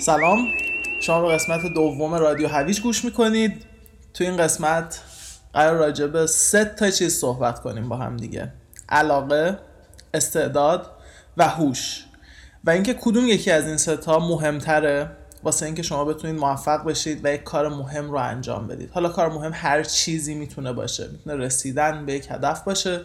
سلام. شما به قسمت دوم رادیو هویج گوش می‌کنید. تو این قسمت قرار راجع به سه تا چیز صحبت کنیم با هم دیگه. علاقه استعداد و هوش. و اینکه کدوم یکی از این سه تا مهمتره واسه اینکه شما بتونید موفق بشید و یک کار مهم رو انجام بدید. حالا کار مهم هر چیزی می‌تونه باشه. می‌تونه رسیدن به یک هدف باشه.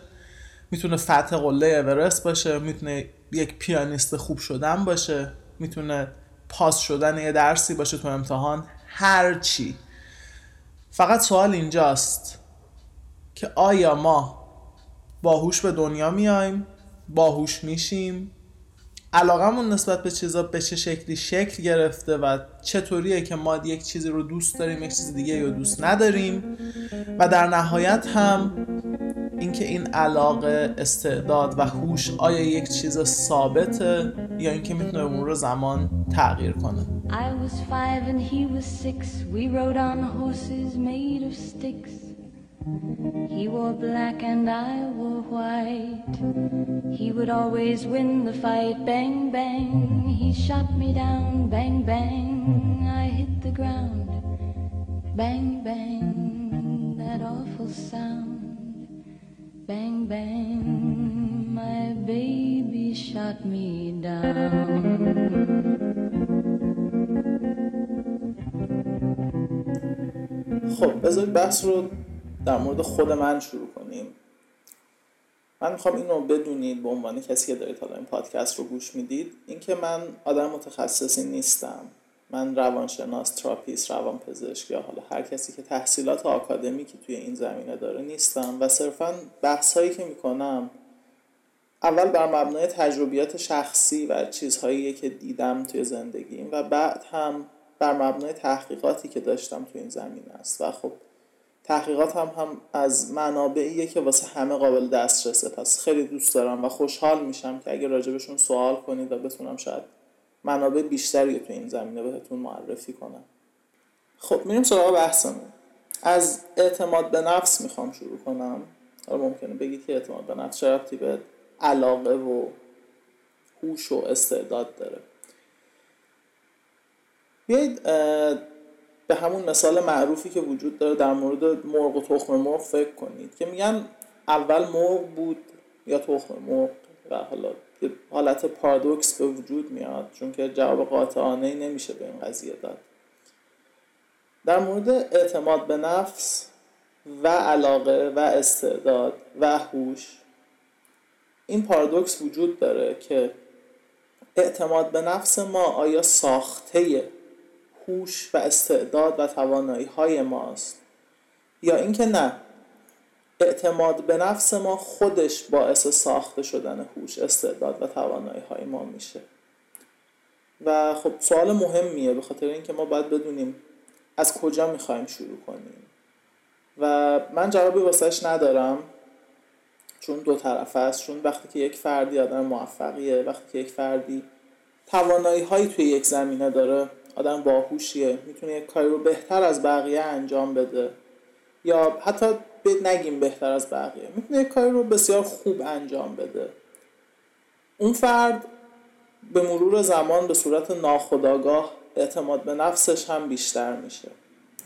می‌تونه فتح قله اورست باشه. می‌تونه یک پیانیست خوب شدن باشه. می‌تونه پاس شدن یه درسی باشه تو امتحان هر چی. فقط سوال اینجاست که آیا ما باهوش به دنیا میایم؟ باهوش میشیم؟ علاقمون نسبت به چیزا به چه شکلی شکل گرفته و چطوریه که ما یک چیزی رو دوست داریم یک چیز دیگه رو دوست نداریم؟ و در نهایت هم اینکه این علاقه استعداد و هوش آیا یک چیز ثابته یا اینکه می‌تونه به مرور زمان تغییر کنه I was five and he was six. We rode on horses made of sticks. He wore black and I wore white. He would always win the fight. Bang, bang. He shot me down. Bang, bang. I hit the ground. Bang, bang. That awful sound. Bang, bang. My baby shot me down. خب بذارید بحث رو در مورد خود من شروع کنیم من می‌خوام این رو بدونید به عنوان کسی که دارید حالا این پادکست رو گوش می‌دید اینکه من آدم متخصصی نیستم من روانشناس تراپیست روانپزشک یا حالا هر کسی که تحصیلات آکادمیکی توی این زمینه داره نیستم و صرفا بحث هایی که می‌کنم اول بر مبنای تجربیات شخصی و چیزهایی که دیدم توی زندگیم و بعد هم بر مبنای تحقیقاتی که داشتم توی این زمینه است. و خب تحقیقات هم هم از منابعیه که واسه همه قابل دسترسه. پس خیلی دوست دارم و خوشحال میشم که اگه راجبشون سوال کنید و بتونم شاید منابع بیشتری تو این زمینه بهتون معرفی کنم. خب میریم سراغ بحثمون. از اعتماد به نفس می‌خوام شروع کنم. حالا ممکنه بگید که اعتماد به نفس چه به علاقه و هوش و استعداد داره. بیایید به همون مثال معروفی که وجود داره در مورد مرغ و تخم مرغ فکر کنید که میگن اول مرغ بود یا تخم مرغ و حالا حالت پارادوکس به وجود میاد چون که جواب قاطعانه نمیشه به این قضیه داد. در مورد اعتماد به نفس و علاقه و استعداد و هوش این پارادوکس وجود داره که اعتماد به نفس ما آیا ساخته هوش و استعداد و توانایی های ماست یا اینکه نه. اعتماد به نفس ما خودش باعث ساخته شدن هوش استعداد و توانایی های ما میشه. و خب سوال مهمیه به خاطر اینکه ما باید بدونیم از کجا می‌خوایم شروع کنیم. و من جوابی واسهش ندارم چون دو طرفه است چون وقتی که یک فردی آدم موفقیه وقتی که یک فردی توانایی هایی توی یک زمینه داره آدم باهوشیه می‌تونه یک کاری رو بهتر از بقیه انجام بده. یا حتی نگیم بهتر از بقیه. می‌تونه یک کاری رو بسیار خوب انجام بده. اون فرد به مرور زمان به صورت ناخودآگاه اعتماد به نفسش هم بیشتر میشه.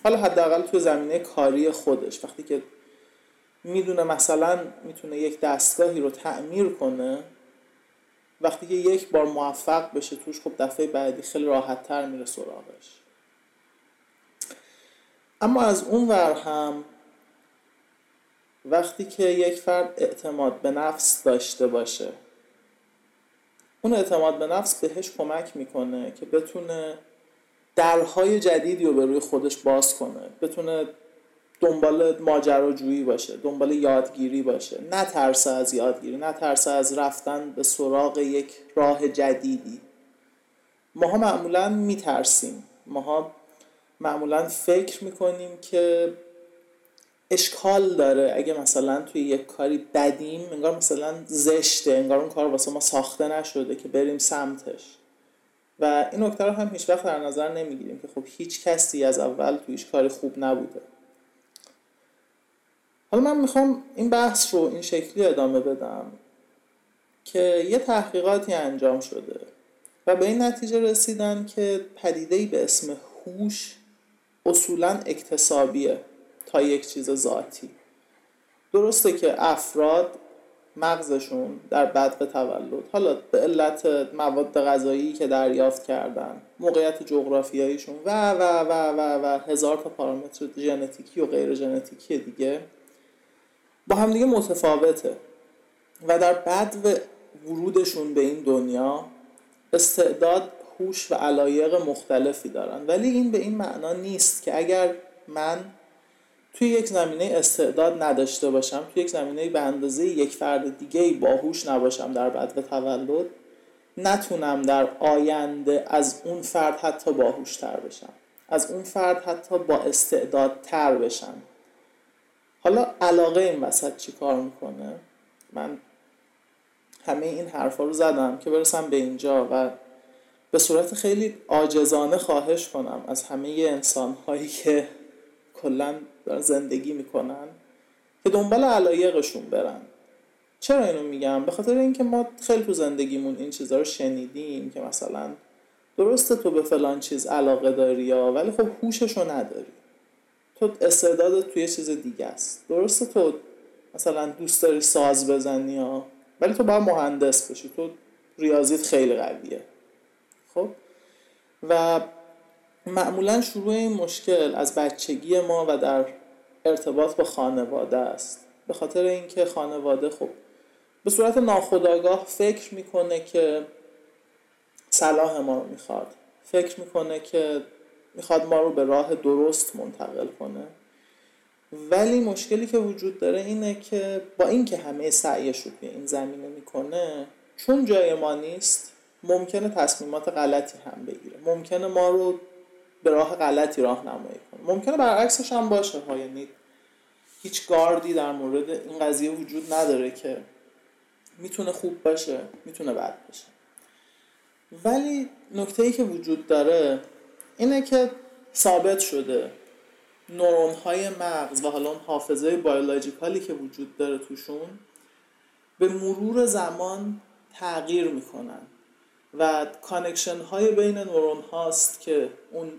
حالا حداقل توی زمینه کاری خودش. وقتی که می‌دونه مثلا می‌تونه یک دستگاهی رو تعمیر کنه وقتی که یک بار موفق بشه توش خب دفعه بعدی خیلی راحت تر میره سراغش. اما از اون ور هم وقتی که یک فرد اعتماد به نفس داشته باشه اون اعتماد به نفس بهش کمک می‌کنه که بتونه درهای جدیدی رو به روی خودش باز کنه بتونه دنبال ماجراجویی باشه دنبال یادگیری باشه. نه ترسه از یادگیری نه ترسه از رفتن به سراغ یک راه جدیدی. ماها معمولا میترسیم ماها معمولا فکر می‌کنیم که اشکال داره. اگه مثلا توی یک کاری بدیم انگار مثلا زشته انگار اون کار واسه ما ساخته نشده که بریم سمتش. و این نکته رو هم هیچ وقت در نظر نمی‌گیریم که خب هیچ کسی از اول تویش کاری خوب نبوده. حالا من می‌خوام این بحث رو این شکلی ادامه بدم که یه تحقیقاتی انجام شده و به این نتیجه رسیدن که پدیده‌ای به اسم هوش اصولا اکتسابیه. تا یک چیز ذاتی. درسته که افراد مغزشون در بدو تولد. حالا به علت مواد غذایی که دریافت کردن موقعیت جغرافیاییشون و و و و و هزار تا پارامتر ژنتیکی و غیر ژنتیکی دیگه با همدیگه متفاوته. و در بدو ورودشون به این دنیا استعداد هوش و علایق مختلفی دارن. ولی این به این معنا نیست که اگر من توی یک زمینه استعداد نداشته باشم توی یک زمینه به اندازه یک فرد دیگه باهوش نباشم در بعد تولد نتونم در آینده از اون فرد حتی باهوشتر بشم از اون فرد حتی با استعدادتر بشم. حالا علاقه این وسط چی کار می‌کنه؟ من همه این حرفا رو زدم که برسم به اینجا و به صورت خیلی آجزانه خواهش کنم از همه انسان هایی که کلا دارن زندگی می‌کنن که دنبال علایقشون برن. چرا اینو میگم؟ به خاطر اینکه ما خیلی تو زندگیمون این چیزها رو شنیدیم که مثلا درسته تو به فلان چیز علاقه داری یا ولی خب هوشش رو نداری. تو استعدادت توی چیز دیگه است. درسته تو مثلا دوست داری ساز بزنی یا ولی تو باید مهندس بشی. تو ریاضیت خیلی قویه. خب؟ و معمولا شروع این مشکل از بچگی ما و در ارتباط با خانواده است. به خاطر اینکه خانواده خب به صورت ناخودآگاه فکر می‌کنه که صلاح ما رو می‌خواد. فکر می‌کنه که می‌خواد ما رو به راه درست منتقل کنه. ولی مشکلی که وجود داره اینه که با اینکه همه سعیش رو این زمینه می‌کنه چون جای ما نیست ممکنه تصمیمات غلطی هم بگیره. ممکنه ما رو به راه غلطی راهنمایی کنه. ممکنه برعکسش هم باشه ها یعنی هیچ گاردی در مورد این قضیه وجود نداره که می‌تونه خوب باشه می‌تونه بد باشه. ولی نکته ای که وجود داره اینه که ثابت شده نورون های مغز و حالا اون حافظه biological ی که وجود داره توشون به مرور زمان تغییر می‌کنن و connection های بین نورون هاست که اون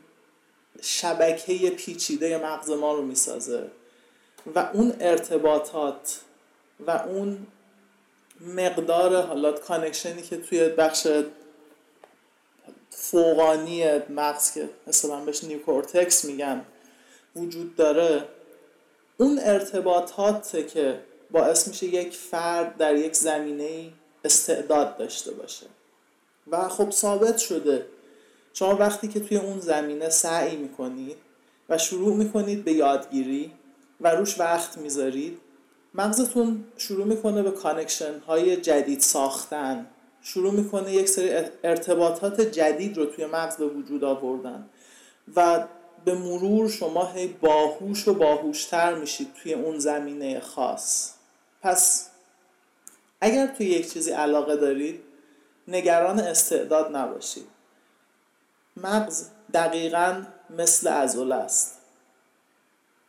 شبکه پیچیده مغز ما رو می‌سازه. و اون ارتباطات و اون مقدار حالا connection ی که توی بخش فوقانی مغز که مثلا بهش نیوکورتکس میگن وجود داره اون ارتباطات که باعث میشه یک فرد در یک زمینه استعداد داشته باشه. و خب ثابت شده شما وقتی که توی اون زمینه سعی می‌کنید و شروع می‌کنید به یادگیری و روش وقت می‌ذارید مغزتون شروع می‌کنه به connection های جدید ساختن. شروع می‌کنه یک سری ارتباطات جدید رو توی مغز به وجود آوردن و به مرور شما هی باهوش و باهوشتر میشید توی اون زمینه خاص. پس اگر توی یک چیزی علاقه دارید نگران استعداد نباشید. مغز دقیقا مثل ازوله است.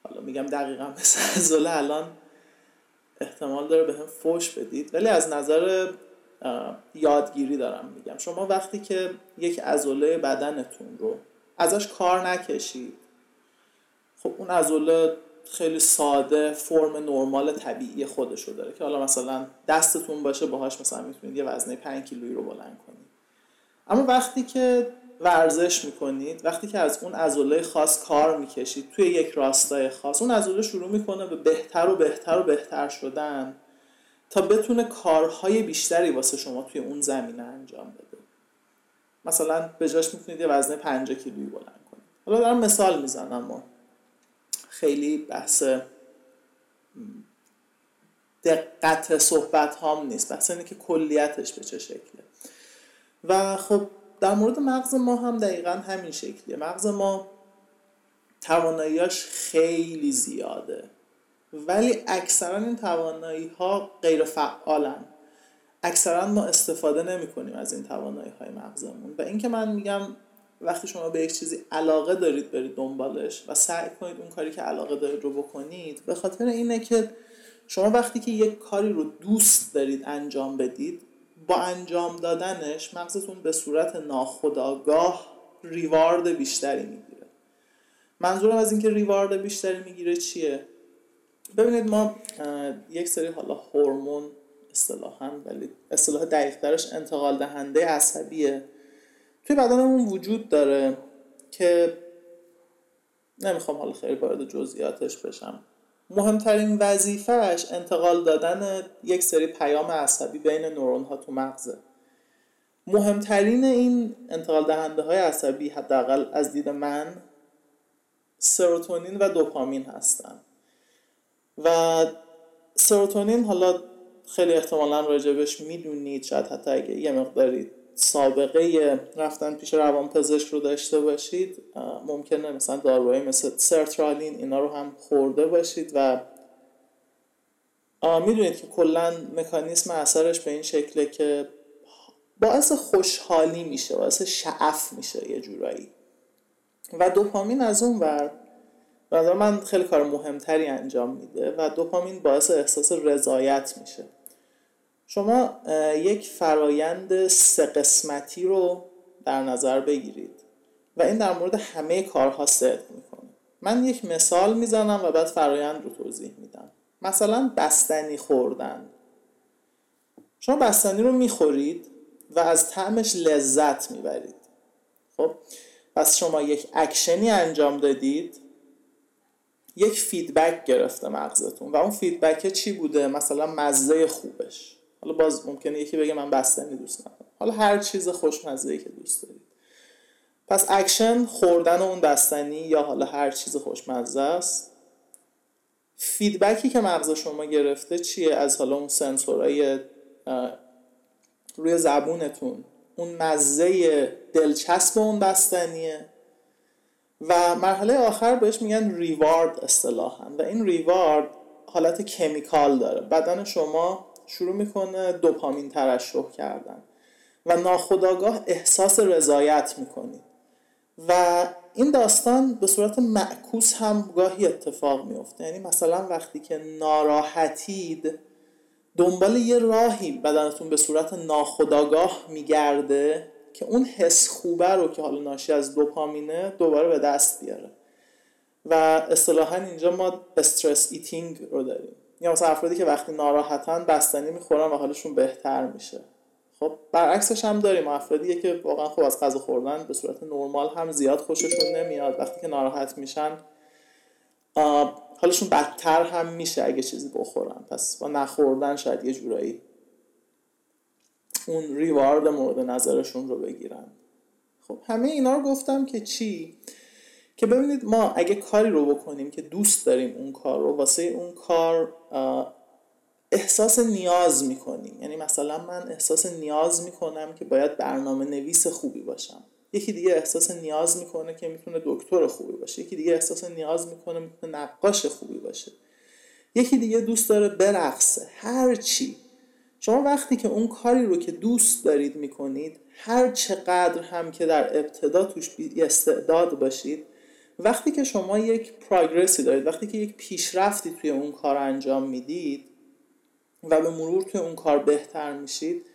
حالا میگم دقیقا مثل ازوله الان احتمال داره به هم فوش بدید. ولی از نظر یادگیری دارم میگم. شما وقتی که یک ازوله بدنتون رو ازش کار نکشید خب اون ازوله خیلی ساده فرم نرمال طبیعی خودش رو داره که حالا مثلا دستتون باشه باهاش مثلا می‌تونید یه وزنه 5 کیلویی رو بلند کنید. اما وقتی که ورزش می‌کنید. وقتی که از اون عضله خاص کار می‌کشید توی یک راستای خاص اون عضله شروع می‌کنه به بهتر و بهتر و بهتر شدن تا بتونه کارهای بیشتری واسه شما توی اون زمینه انجام بده. مثلا به جاش می‌تونید یه وزنه 5 کیلویی بلند کنید. حالا دارم مثال می‌زنم ما خیلی بحث دقت صحبت هام نیست. بحث اینه که کلیتش به چه شکله. و خب در مورد مغز ما هم دقیقا همین شکلیه. مغز ما تواناییاش خیلی زیاده. ولی اکثرا این توانایی ها غیر فعالن اکثرا ما استفاده نمی کنیم از این توانایی های مغزمون. و اینکه من میگم وقتی شما به یک چیزی علاقه دارید برید دنبالش و سعی کنید اون کاری که علاقه دارید رو بکنید به خاطر اینه که شما وقتی که یک کاری رو دوست دارید انجام بدید با انجام دادنش مغزتون به صورت ناخودآگاه ریوارد بیشتری می‌گیره. منظورم از اینکه ریوارد بیشتری می‌گیره چیه؟ ببینید ما یک سری حالا هورمون اصطلاحا ولی اصطلاح دقیقترش انتقال دهنده عصبیه. توی بدنمون وجود داره که نمی‌خوام حالا خیلی وارد جزئیاتش بشم. مهمترین وظیفهش انتقال دادن یک سری پیام عصبی بین نورون ها تو مغزه مهمترین این انتقال دهنده های عصبی حداقل از دید من سروتونین و دوپامین هستن. و سروتونین حالا خیلی احتمالا راجبش می‌دونید شاید حتی اگه یه مقداری سابقه رفتن پیش روان پزشک رو داشته باشید ممکنه مثلا داروهایی مثل سرترالین اینا رو هم خورده باشید و می‌دونید که کلا مکانیسم اثرش به این شکله که باعث خوشحالی میشه باعث شعف میشه یه جورایی. و دوپامین از اون ور نظر من خیلی کار مهمتری انجام میده و دوپامین باعث احساس رضایت میشه. شما یک فرایند سه قسمتی رو در نظر بگیرید و این در مورد همه کارها صدق می‌کنه. من یک مثال می‌زنم و بعد فرایند رو توضیح میدم. مثلا بستنی خوردن. شما بستنی رو می‌خورید و از طعمش لذت می‌برید. خب؟ پس شما یک اکشنی انجام دادید یک feedback گرفته مغزتون و اون feedback چی بوده؟ مثلا مزه خوبش. حالا باز ممکنه یکی بگه من بستنی دوست ندارم. حالا هر چیز خوشمزه که دوست دارید پس اکشن خوردن اون بستنی یا حالا هر چیز خوشمزه است. feedback ی که مغز شما گرفته چیه؟ از حالا اون سنسورای روی زبونتون. اون مزه دلچسب اون بستنیه. و مرحله آخر بهش میگن reward اصطلاحا. و این reward حالت chemical داره. بدن شما شروع می‌کنه دوپامین ترشح کردن و ناخداگاه احساس رضایت می‌کنید و این داستان به صورت معکوس هم گاهی اتفاق میفته یعنی مثلا وقتی که ناراحتید دنبال یه راهی بدنتون به صورت ناخداگاه میگرده که اون حس خوبه رو که حالا ناشی از دوپامینه دوباره به دست بیاره. و اصطلاحا اینجا ما استرس ایتینگ رو داریم. یا مثلا افرادی که وقتی ناراحتن بستنی می‌خورن و حالشون بهتر میشه. خب برعکسش هم داریم. افرادی که واقعا خوب از غذا خوردن به صورت نرمال هم زیاد خوششون نمیاد. وقتی که ناراحت میشن حالشون بدتر هم میشه اگه چیزی بخورن. پس با نخوردن شاید یه جورایی اون ریوارد مورد نظرشون رو بگیرن. خب همه اینا رو گفتم که چی؟ که ببینید ما اگه کاری رو بکنیم که دوست داریم اون کار رو واسه اون کار احساس نیاز می‌کنیم. یعنی مثلا من احساس نیاز می‌کنم که باید برنامه نویس خوبی باشم. یکی دیگه احساس نیاز می‌کنه که می‌تونه دکتر خوبی باشه. یکی دیگه احساس نیاز می‌کنه می‌تونه نقاش خوبی باشه. یکی دیگه دوست داره برقصه. هر چی. شما وقتی که اون کاری رو که دوست دارید می‌کنید هر چقدر هم که در ابتدا توش استعداد باشید وقتی که شما یک پراگرسی دارید وقتی که یک پیشرفتی توی اون کار انجام می‌دید و به مرور توی اون کار بهتر میشید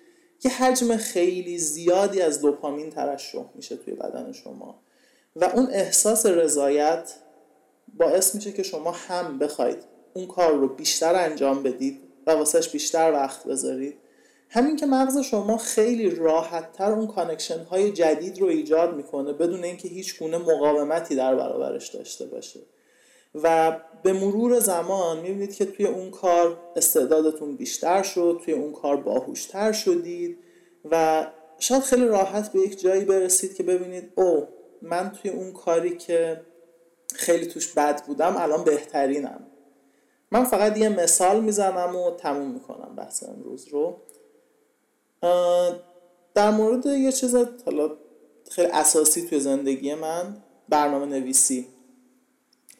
یه حجم خیلی زیادی از دوپامین ترشح میشه توی بدن شما و اون احساس رضایت باعث میشه که شما هم بخواید اون کار رو بیشتر انجام بدید و واسهش بیشتر وقت بذارید. همین که مغز شما خیلی راحتتر اون connection های جدید رو ایجاد می‌کنه بدون اینکه هیچ گونه مقاومتی در برابرش داشته باشه. و به مرور زمان می‌بینید که توی اون کار استعدادتون بیشتر شد توی اون کار باهوشتر شدید و شاید خیلی راحت به یک جایی برسید که ببینید او من توی اون کاری که خیلی توش بد بودم الان بهترینم. من فقط یه مثال می‌زنم و تموم می‌کنم بحث امروز رو. در مورد یه چیز حالا خیلی اساسی توی زندگی من برنامه نویسی.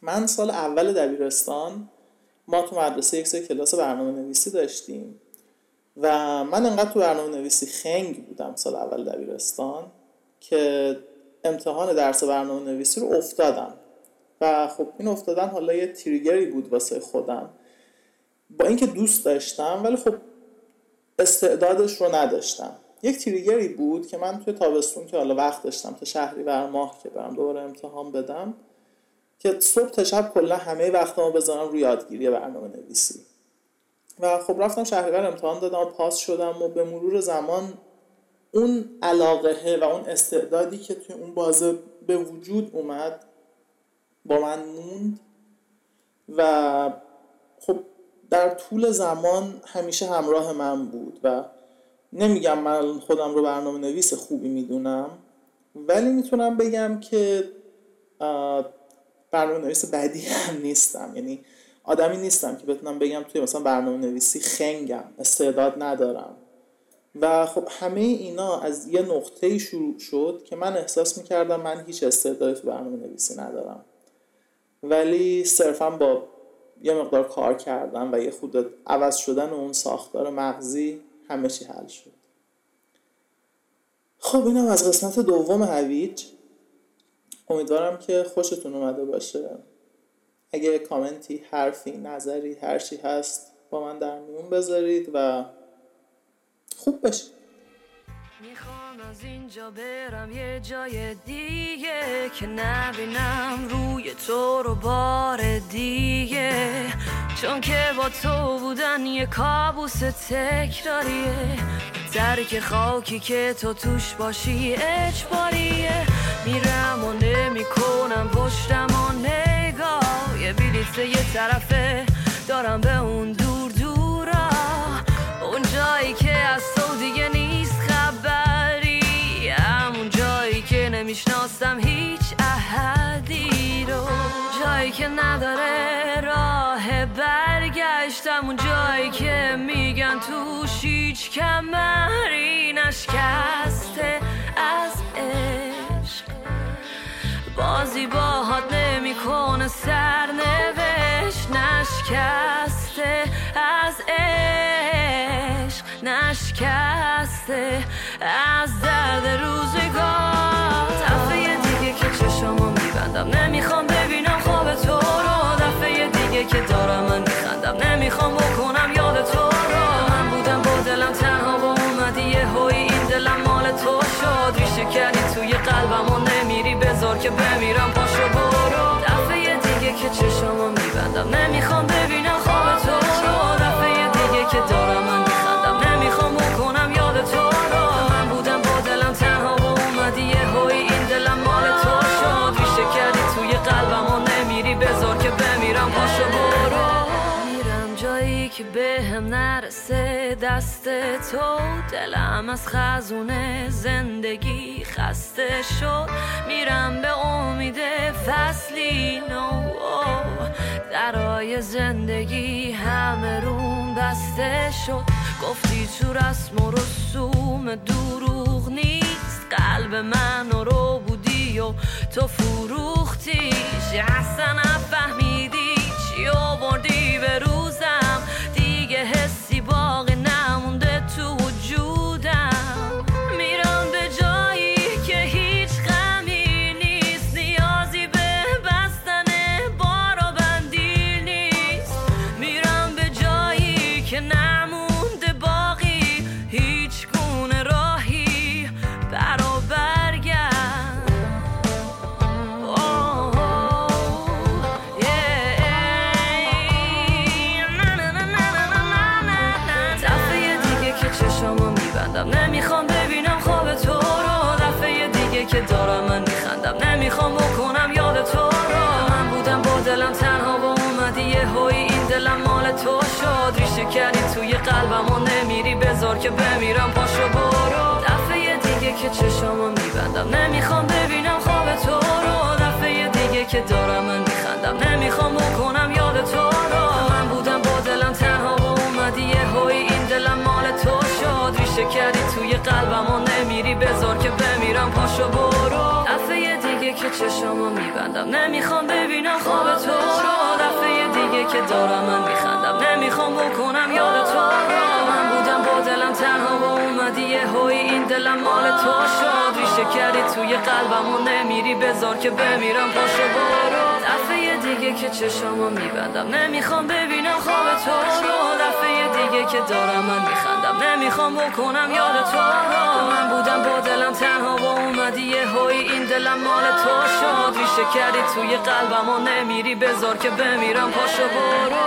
من سال اول دبیرستان ما تو مدرسه یک سری کلاس برنامه نویسی داشتیم و من انقدر تو برنامه نویسی خنگ بودم سال اول دبیرستان که امتحان درس برنامه نویسی رو افتادم. و خب این افتادن حالا یه تریگری بود واسه خودم. با اینکه دوست داشتم ولی خب استعدادش رو نداشتم. یک تریگری بود که من توی تابستون که حالا وقت داشتم تا شهری بر ماه که برم دوباره امتحان بدم که صبح تا شب کلا همه وقتمو بذارم روی یادگیری برنامه نویسی و خب رفتم شهریور امتحان دادم و پاس شدم و به مرور زمان اون علاقه و اون استعدادی که توی اون بازه به وجود اومد با من موند. و خب در طول زمان همیشه همراه من بود و نمیگم من خودم رو برنامه نویس خوبی می‌دونم ولی می‌تونم بگم که برنامه نویس بدی هم نیستم. یعنی آدمی نیستم که بتونم بگم توی مثلا برنامه نویسی خنگم استعداد ندارم. و خب همه اینا از یه نقطه شروع شد که من احساس می‌کردم من هیچ استعدادی تو برنامه نویسی ندارم. ولی صرفا با یه مقدار کار کردم و یه خود عوض شدن اون ساختار مغزی همه چی حل شد. خب اینم از قسمت دوم هویج. امیدوارم که خوشتون اومده باشه. اگه کامنتی حرفی نظری هر چی هست با من در میون بذارید و خوب بشه. می‌خوام از اینجا برم یه جای دیگه که نبینم روی تو رو بار دیگه. چون که با تو بودن یه کابوس تکراریه. درک خاکی که تو توش باشی اجباریه. میرم و نمی‌کنم پشتم و نگاه. یه بلیت یه طرفه دارم به اون دور دورا. اون جایی که از تو دیگه نیست خبری. همون جایی که نمی‌شناسم هیچ احدی رو. جایی که نداره راه. برگشتم اون جایی که میگن توش هیچ کمری نشکسته از عشق. بازی باهات نمی‌کنه سرنوشت نشکسته از عشق. نشکسته از درد روزگار. دفعه دیگه که چشمو میبندم نمی‌خوام ببینم خواب تو رو که دارم من میخندم. نمی‌خوام بکنم یاد تو رو. من بودم با دلم تنها با اومدی یه هوی این دلم مال تو شد. ریشه کردی توی قلبم و نمیری. بذار که بمیرم پاشو برو. دفعه دیگه که چشمو میبندم. نمی‌خوام ببینم که به هم نرسه دست تو دلم از خزونه زندگی خسته شد. میرم به امید فصلی نو. درای زندگی همه روم بسته شد. گفتی تو رسم و رسوم دروغ نیست. قلب من رو بودی و تو فروختیش اصلا نفهمیدی چشمو میبندم نمی‌خوام ببینم خواب تو رو. دفعه دیگه که دارم من میخندم. نمی‌خوام بکنم یاد تو رو. من بودم با دلم تنها با اومدی یه هوی. این دلم مال تو شد. ریشه کردی توی قلبم و نمیری. بذار که بمیرم. پاشو برو. دفعه دیگه که چشمو میبندم. نمی‌خوام ببینم خواب تو رو. دفعه دیگه که دارم من میخندم. نمی‌خوام بکنم یاد بمیرم پاشو برو. دفعه دیگه که چشمو میبندم. نمی‌خوام ببینم خواب تو رو. دفعه دیگه که دارم من میخندم. نمی‌خوام بکنم یاد تو رو. من بودم با دلم تنها با اومدی یه هوی این دلم مال تو شد. ریشه کردی توی قلبم و نمیری. بذار که بمیرم پاشو برو. دفعه دیگه که چشمو میبندم. نمی‌خوام ببینم خواب تو رو. دیگه که دارم من میخندم. نمی‌خوام بکنم یاد تو. من بودم با دلم تنها و اومدی یه هایی. این دلم مال تو شد. ریشه کردی توی قلبم و نمیری. بذار که بمیرم. پاشو برو.